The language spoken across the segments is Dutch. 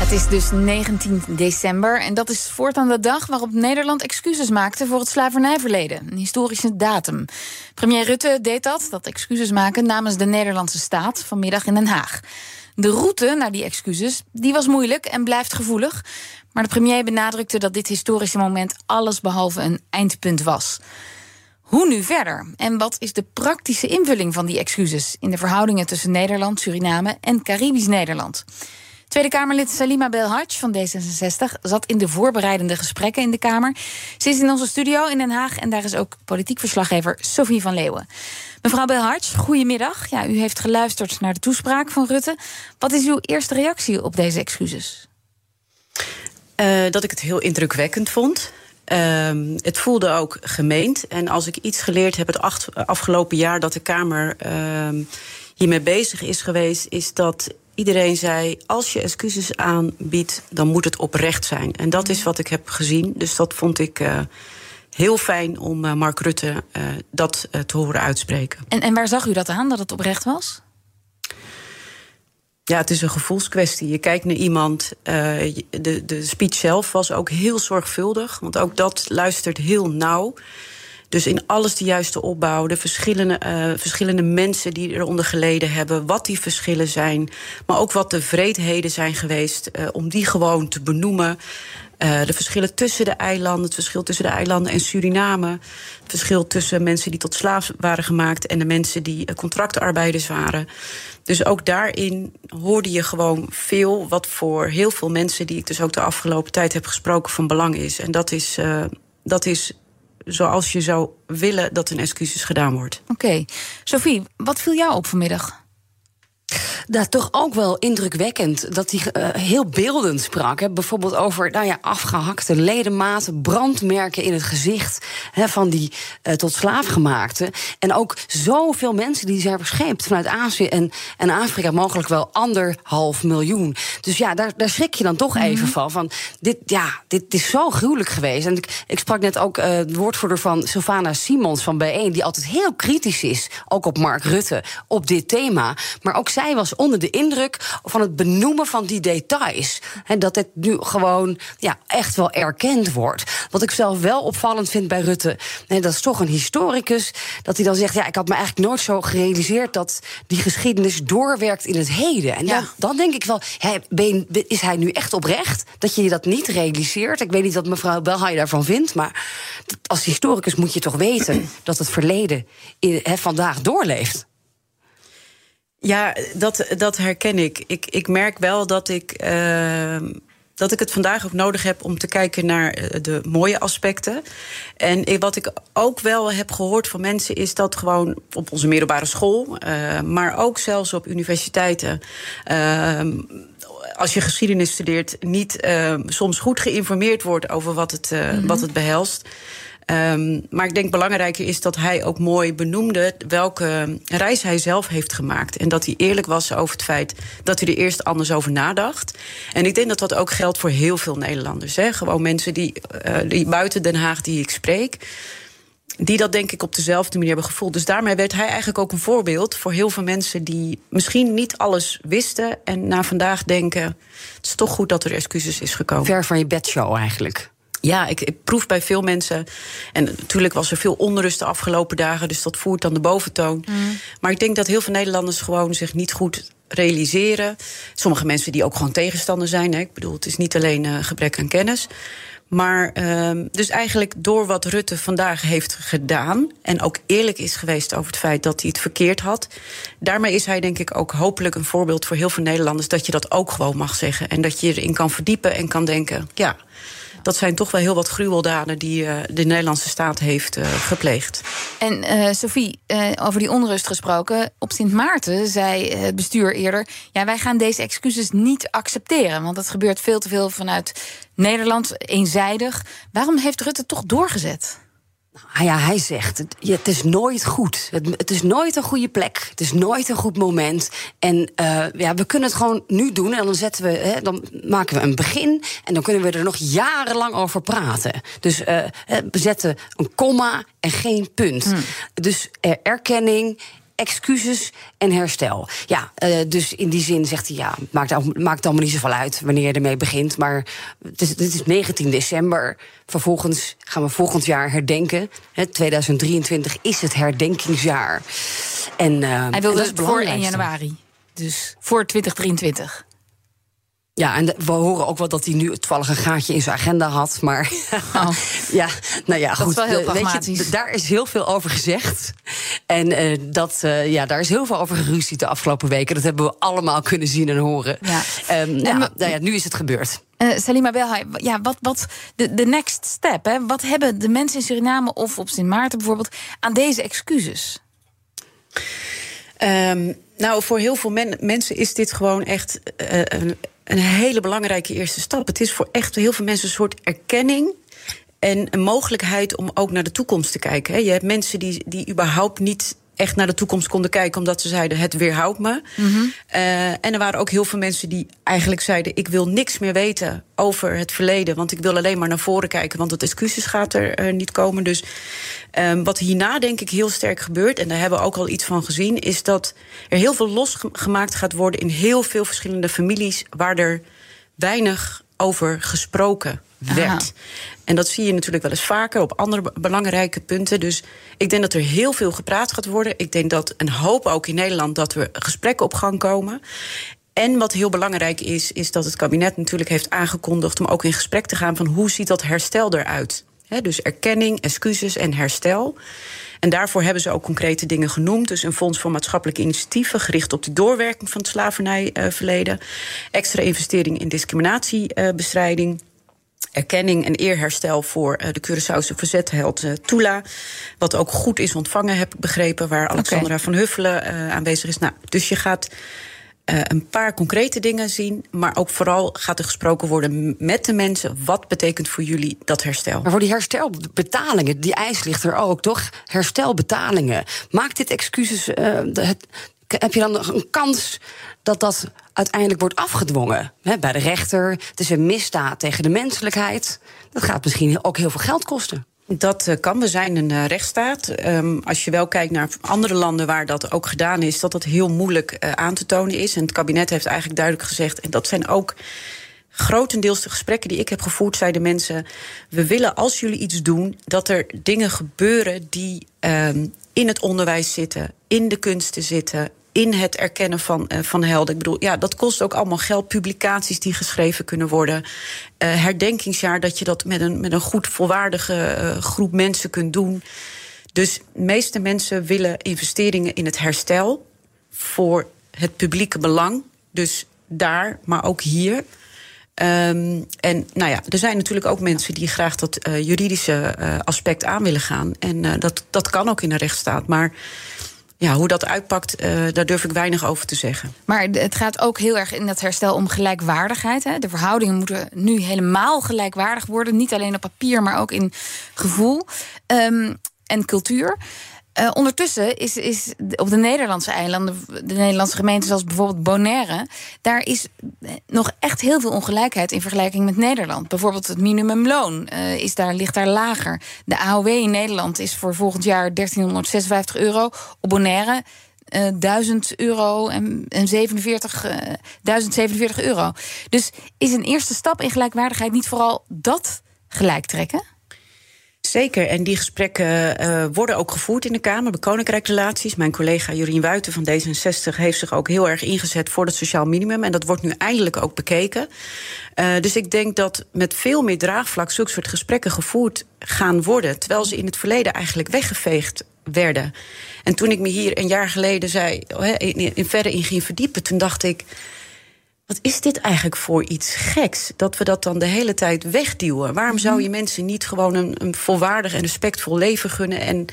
Het is dus 19 december en dat is voortaan de dag waarop Nederland excuses maakte voor het slavernijverleden. Een historische datum. Premier Rutte deed dat, dat excuses maken, namens de Nederlandse staat vanmiddag in Den Haag. De route naar die excuses die was moeilijk en blijft gevoelig. Maar de premier benadrukte dat dit historische moment alles behalve een eindpunt was. Hoe nu verder? En wat is de praktische invulling van die excuses in de verhoudingen tussen Nederland, Suriname en Caribisch Nederland? Tweede Kamerlid Salima Belhaj van D66 zat in de voorbereidende gesprekken in de Kamer. Ze is in onze studio in Den Haag en daar is ook politiek verslaggever Sophie van Leeuwen. Mevrouw Belhaj, goedemiddag. Ja, u heeft geluisterd naar de toespraak van Rutte. Wat is uw eerste reactie op deze excuses? Uh, dat ik het heel indrukwekkend vond. Uh, het voelde ook gemeend. En als ik iets geleerd heb het afgelopen jaar dat de Kamer uh, hiermee bezig is geweest, is dat iedereen zei: als je excuses aanbiedt, dan moet het oprecht zijn. En dat is wat ik heb gezien. Dus dat vond ik. Uh, heel fijn om uh, Mark Rutte uh, dat te horen uitspreken. En, en waar zag u dat aan, dat het oprecht was? Ja, het is een gevoelskwestie. Je kijkt naar iemand. de, de speech zelf was ook heel zorgvuldig. Want ook dat luistert heel nauw. Dus in alles de juiste opbouw, de verschillende, uh, verschillende mensen die eronder geleden hebben, wat die verschillen zijn, maar ook wat de vreedheden zijn geweest, uh, om die gewoon te benoemen. Uh, de verschillen tussen de eilanden, het verschil tussen de eilanden en Suriname. Het verschil tussen mensen die tot slaaf waren gemaakt en de mensen die contractarbeiders waren. Dus ook daarin hoorde je gewoon veel wat voor heel veel mensen die ik dus ook de afgelopen tijd heb gesproken van belang is. En dat is, uh, dat is zoals je zou willen dat een excuses gedaan wordt. Oké. Sophie, wat viel jou op vanmiddag? Daar toch ook wel indrukwekkend dat hij uh, heel beeldend sprak. Hè. Bijvoorbeeld over nou ja, afgehakte ledematen, brandmerken in het gezicht hè, van die uh, tot slaafgemaakte. En ook zoveel mensen die zijn verscheept vanuit Azië en, en Afrika, mogelijk wel anderhalf miljoen. Dus ja, daar, daar schrik je dan toch mm -hmm. even van. van dit, ja, dit is zo gruwelijk geweest. En ik, ik sprak net ook uh, de woordvoerder van Sylvana Simons van B1, die altijd heel kritisch is, ook op Mark Rutte, op dit thema. Maar ook zij was onder de indruk van het benoemen van die details. En dat het nu gewoon ja, echt wel erkend wordt. Wat ik zelf wel opvallend vind bij Rutte, en dat is toch een historicus, dat hij dan zegt: Ja, ik had me eigenlijk nooit zo gerealiseerd dat die geschiedenis doorwerkt in het heden. En ja. dan, dan, denk ik wel: is hij nu echt oprecht dat je dat niet realiseert? Ik weet niet wat mevrouw Belhaai daarvan vindt, maar als historicus moet je toch weten dat het verleden in, he, vandaag doorleeft. Ja, dat, dat herken ik. ik. Ik merk wel dat ik. Uh, dat ik het vandaag ook nodig heb om te kijken naar de mooie aspecten. En wat ik ook wel heb gehoord van mensen is dat gewoon op onze middelbare school, uh, maar ook zelfs op universiteiten. Uh, als je geschiedenis studeert, niet uh, soms goed geïnformeerd wordt over wat het, mm -hmm. wat het behelst. Um, maar ik denk belangrijker is dat hij ook mooi benoemde welke reis hij zelf heeft gemaakt. En dat hij eerlijk was over het feit dat hij er eerst anders over nadacht. En ik denk dat dat ook geldt voor heel veel Nederlanders. Hè? Gewoon mensen die, uh, die buiten Den Haag die ik spreek die dat denk ik op dezelfde manier hebben gevoeld. Dus daarmee werd hij eigenlijk ook een voorbeeld voor heel veel mensen die misschien niet alles wisten en na vandaag denken: het is toch goed dat er excuses is gekomen. Ver van je bedshow eigenlijk. Ja, ik, ik, proef bij veel mensen. En natuurlijk was er veel onrust de afgelopen dagen, dus dat voert dan de boventoon. Mm. Maar ik denk dat heel veel Nederlanders gewoon zich niet goed realiseren. Sommige mensen die ook gewoon tegenstander zijn. Hè. Ik bedoel, het is niet alleen uh, gebrek aan kennis. Maar uh, dus eigenlijk door wat Rutte vandaag heeft gedaan. en ook eerlijk is geweest over het feit dat hij het verkeerd had. daarmee is hij denk ik ook hopelijk een voorbeeld voor heel veel Nederlanders. dat je dat ook gewoon mag zeggen. En dat je erin kan verdiepen en kan denken: ja dat zijn toch wel heel wat gruweldaden die de Nederlandse staat heeft gepleegd. En Sophie, over die onrust gesproken. Op Sint Maarten zei het bestuur eerder: ja, wij gaan deze excuses niet accepteren. Want het gebeurt veel te veel vanuit Nederland, eenzijdig. Waarom heeft Rutte toch doorgezet? Nou ja, hij zegt, het, is nooit goed. Het, het, is nooit een goede plek. Het is nooit een goed moment. En uh, ja, we kunnen het gewoon nu doen. En dan, zetten we, hè, dan maken we een begin. En dan kunnen we er nog jarenlang over praten. Dus uh, we zetten een komma en geen punt. Hmm. Dus uh, erkenning excuses en herstel. Ja, uh, dus in die zin zegt hij, ja, maakt, maakt allemaal niet zoveel uit wanneer je ermee begint. Maar het is, het is 19 december. Vervolgens gaan we volgend jaar herdenken. He, 2023 is het herdenkingsjaar. En, uh, hij wilde het voor 1 januari. Dus voor 2023. Ja, en we horen ook wel dat hij nu toevallig een gaatje in zijn agenda had. Maar oh. ja, nou ja, goed. Dat is wel heel Weet je, daar is heel veel over gezegd. En uh, dat, uh, ja, daar is heel veel over geruzied de afgelopen weken. Dat hebben we allemaal kunnen zien en horen. Ja. Um, ja, nou ja, nu is het gebeurd. Uh, Salima Belhai, ja, wat, wat de, de next step? Hè? Wat hebben de mensen in Suriname of op Sint Maarten bijvoorbeeld aan deze excuses? Um, nou, voor heel veel men, mensen is dit gewoon echt uh, een hele belangrijke eerste stap. Het is voor echt heel veel mensen een soort erkenning en een mogelijkheid om ook naar de toekomst te kijken. Je hebt mensen die, die überhaupt niet echt naar de toekomst konden kijken, omdat ze zeiden: het weerhoudt me. Mm en er waren ook heel veel mensen die eigenlijk zeiden: ik wil niks meer weten over het verleden, want ik wil alleen maar naar voren kijken, want het excuses gaat er uh, niet komen. Dus uh, wat hierna denk ik heel sterk gebeurt, en daar hebben we ook al iets van gezien, is dat er heel veel losgemaakt gaat worden in heel veel verschillende families waar er weinig over gesproken werd. En dat zie je natuurlijk wel eens vaker op andere belangrijke punten. Dus ik denk dat er heel veel gepraat gaat worden. Ik denk dat een hoop ook in Nederland dat we gesprekken op gang komen. En wat heel belangrijk is, is dat het kabinet natuurlijk heeft aangekondigd om ook in gesprek te gaan van hoe ziet dat herstel eruit. Dus erkenning, excuses en herstel. En daarvoor hebben ze ook concrete dingen genoemd. Dus een fonds voor maatschappelijke initiatieven gericht op de doorwerking van het slavernijverleden. Extra investering in discriminatiebestrijding erkenning en eerherstel voor uh, de Curaçaose verzetsheld uh, Tula. Wat ook goed is ontvangen, heb ik begrepen, waar Alexandra van Huffelen uh, aanwezig is. Nou, dus je gaat een paar concrete dingen zien, maar ook vooral gaat er gesproken worden met de mensen. Wat betekent voor jullie dat herstel? Maar voor die herstelbetalingen, die eis ligt er ook, toch? Herstelbetalingen. Maakt dit excuses. Het, heb je dan nog een kans dat dat uiteindelijk wordt afgedwongen hè, bij de rechter. Het is een misdaad tegen de menselijkheid. Dat gaat misschien ook heel veel geld kosten. Dat uh, kan. We zijn een uh, rechtsstaat. Um, als je wel kijkt naar andere landen waar dat ook gedaan is, dat dat heel moeilijk uh, aan te tonen is. En het kabinet heeft eigenlijk duidelijk gezegd, en dat zijn ook grotendeels de gesprekken die ik heb gevoerd, zeiden mensen: we willen als jullie iets doen, dat er dingen gebeuren die um, in het onderwijs zitten, in de kunsten zitten, in het erkennen van, uh, van helden. Ik bedoel, ja, dat kost ook allemaal geld. Publicaties die geschreven kunnen worden. Uh, herdenkingsjaar, dat je dat met een, met een goed volwaardige uh, groep mensen kunt doen. Dus de meeste mensen willen investeringen in het herstel voor het publieke belang. Dus daar, maar ook hier. Um, en nou ja, er zijn natuurlijk ook mensen die graag dat juridische aspect aan willen gaan. En dat, dat kan ook in een rechtsstaat. Maar ja, hoe dat uitpakt, uh, daar durf ik weinig over te zeggen. Maar het gaat ook heel erg in dat herstel om gelijkwaardigheid. Hè? De verhoudingen moeten nu helemaal gelijkwaardig worden. Niet alleen op papier, maar ook in gevoel um, en cultuur. Uh, ondertussen is, is op de Nederlandse eilanden, de Nederlandse gemeenten zoals bijvoorbeeld Bonaire, daar is nog echt heel veel ongelijkheid in vergelijking met Nederland. Bijvoorbeeld het minimumloon uh, is daar, ligt daar lager. De AOW in Nederland is voor volgend jaar 1356 euro. Op Bonaire uh, eh, 1000 euro en, en 47, uh, 1047 euro. Dus is een eerste stap in gelijkwaardigheid niet vooral dat gelijk trekken? Zeker, en die gesprekken uh, worden ook gevoerd in de Kamer bij Koninkrijksrelaties. Mijn collega Jorien Wuiten van D66 heeft zich ook heel erg ingezet voor het sociaal minimum. En dat wordt nu eindelijk ook bekeken. Uh, dus ik denk dat met veel meer draagvlak zulke soort gesprekken gevoerd gaan worden. Terwijl ze in het verleden eigenlijk weggeveegd werden. En toen ik me hier een jaar geleden zei, in, in, verder in ging verdiepen, toen dacht ik wat is dit eigenlijk voor iets geks? Dat we dat dan de hele tijd wegduwen. Waarom zou Mhm. je mensen niet gewoon een, een volwaardig en respectvol leven gunnen? En,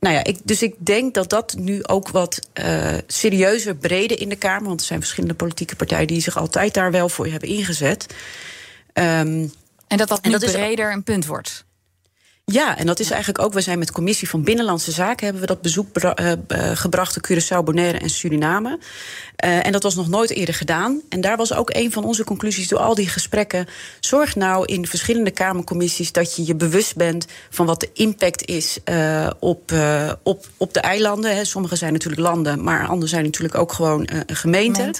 nou ja, ik, dus ik denk dat dat nu ook wat eh, serieuzer, breder in de Kamer... want er zijn verschillende politieke partijen die zich altijd daar wel voor hebben ingezet. Ehm, En dat dat En dat is- breder een punt wordt. Ja, en dat is eigenlijk ook. We zijn met de commissie van Binnenlandse Zaken hebben we dat bezoek eh, eh, gebracht de Curaçao, Bonaire en Suriname. Eh, en dat was nog nooit eerder gedaan. En daar was ook een van onze conclusies door al die gesprekken. Zorg nou in verschillende Kamercommissies dat je je bewust bent van wat de impact is op, op, op de eilanden. Hè. Sommige zijn natuurlijk landen, maar andere zijn natuurlijk ook gewoon gemeenten.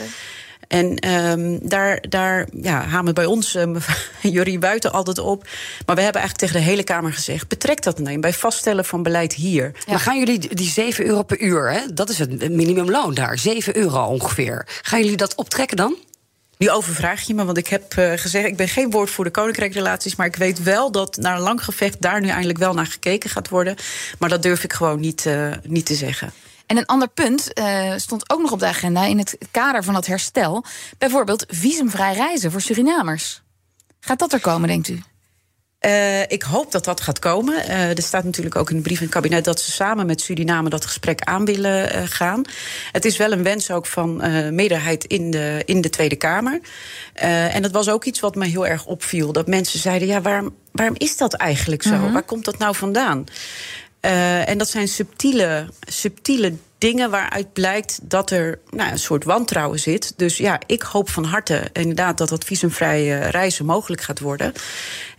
En ehm, daar, daar ja, hamen bij ons um, Jurie Buiten altijd op. Maar we hebben eigenlijk tegen de hele Kamer gezegd... betrek dat nou in bij vaststellen van beleid hier. Maar gaan jullie die- die 7 euro per uur, hè, dat is het minimumloon daar, 7 euro ongeveer. Gaan jullie dat optrekken dan? Nu overvraag je me, want ik heb eh, gezegd... ik ben geen woord voor de koninkrijkrelaties... maar ik weet wel dat na een lang gevecht... daar nu eindelijk wel naar gekeken gaat worden. Maar dat durf ik gewoon niet, eh, niet te zeggen. En een ander punt eh, stond ook nog op de agenda in het kader van het herstel. Bijvoorbeeld visumvrij reizen voor Surinamers. Gaat dat er komen, denkt u? Eh, ik hoop dat dat gaat komen. Eh, er staat natuurlijk ook in de brief in het kabinet dat ze samen met Suriname dat gesprek aan willen gaan. Het is wel een wens ook van meerderheid in de, in de Tweede Kamer. En dat was ook iets wat me heel erg opviel. Dat mensen zeiden: ja, waarom, waarom is dat eigenlijk zo? Waar komt dat nou vandaan? Eh, en dat zijn subtiele, subtiele dingen waaruit blijkt dat er nou, een soort wantrouwen zit. Dus ja, ik hoop van harte inderdaad dat dat visumvrije reizen mogelijk gaat worden.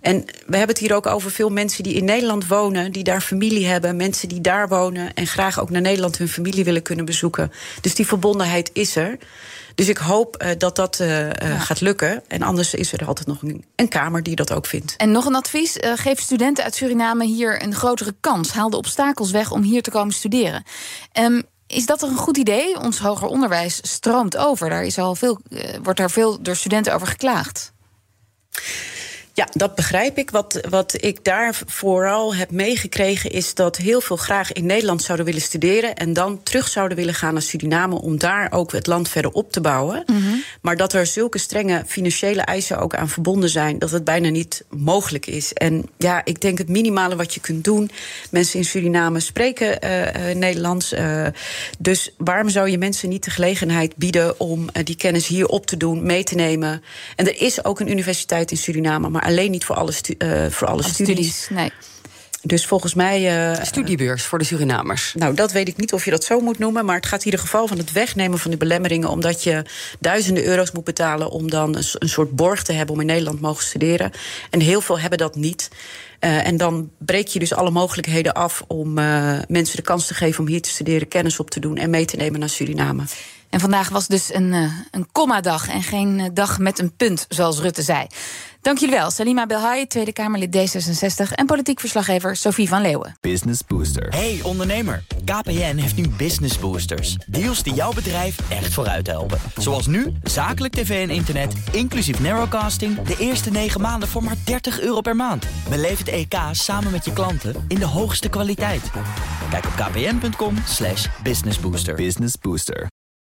En we hebben het hier ook over veel mensen die in Nederland wonen, die daar familie hebben, mensen die daar wonen en graag ook naar Nederland hun familie willen kunnen bezoeken. Dus die verbondenheid is er. Dus ik hoop eh, dat dat eh, eh, gaat lukken. En anders is er altijd nog een, een Kamer die dat ook vindt. En nog een advies: geef studenten uit Suriname hier een grotere kans. Haal de obstakels weg om hier te komen studeren. Ehm, is dat een goed idee? Ons hoger onderwijs stroomt over. Daar is al veel, wordt daar veel door studenten over geklaagd. Ja, dat begrijp ik. Wat, wat ik daar vooral heb meegekregen is dat heel veel graag in Nederland zouden willen studeren en dan terug zouden willen gaan naar Suriname om daar ook het land verder op te bouwen. Maar dat er zulke strenge financiële eisen ook aan verbonden zijn dat het bijna niet mogelijk is. En ja, ik denk het minimale wat je kunt doen. Mensen in Suriname spreken eh, eh, Nederlands. eh, dus waarom zou je mensen niet de gelegenheid bieden om die kennis hier op te doen, mee te nemen? En er is ook een universiteit in Suriname, maar alleen niet voor alle, stu- voor alle studies. studies. Nee. Dus volgens mij. eh, Studiebeurs voor de Surinamers. nou, dat weet ik niet of je dat zo moet noemen. Maar het gaat in ieder geval van het wegnemen van die belemmeringen. Omdat je duizenden euro's moet betalen om dan een, soort borg te hebben om in Nederland te mogen studeren. En heel veel hebben dat niet. Eh, en dan breek je dus alle mogelijkheden af om eh, mensen de kans te geven om hier te studeren, kennis op te doen en mee te nemen naar Suriname. En vandaag was dus een, eh, een komma-dag en geen dag met een punt, zoals Rutte zei. Dank jullie wel, Salima Belhaai, Tweede Kamerlid D66... en politiek verslaggever Sophie van Leeuwen. Business Booster. Hey ondernemer, KPN heeft nu Business Boosters. Deals die jouw bedrijf echt vooruit helpen. Zoals nu, zakelijk tv en internet, inclusief narrowcasting... de eerste 9 maanden voor maar 30 euro per maand. Beleef het EK samen met je klanten in de hoogste kwaliteit. Kijk op kpn.com slash businessbooster. Business Booster.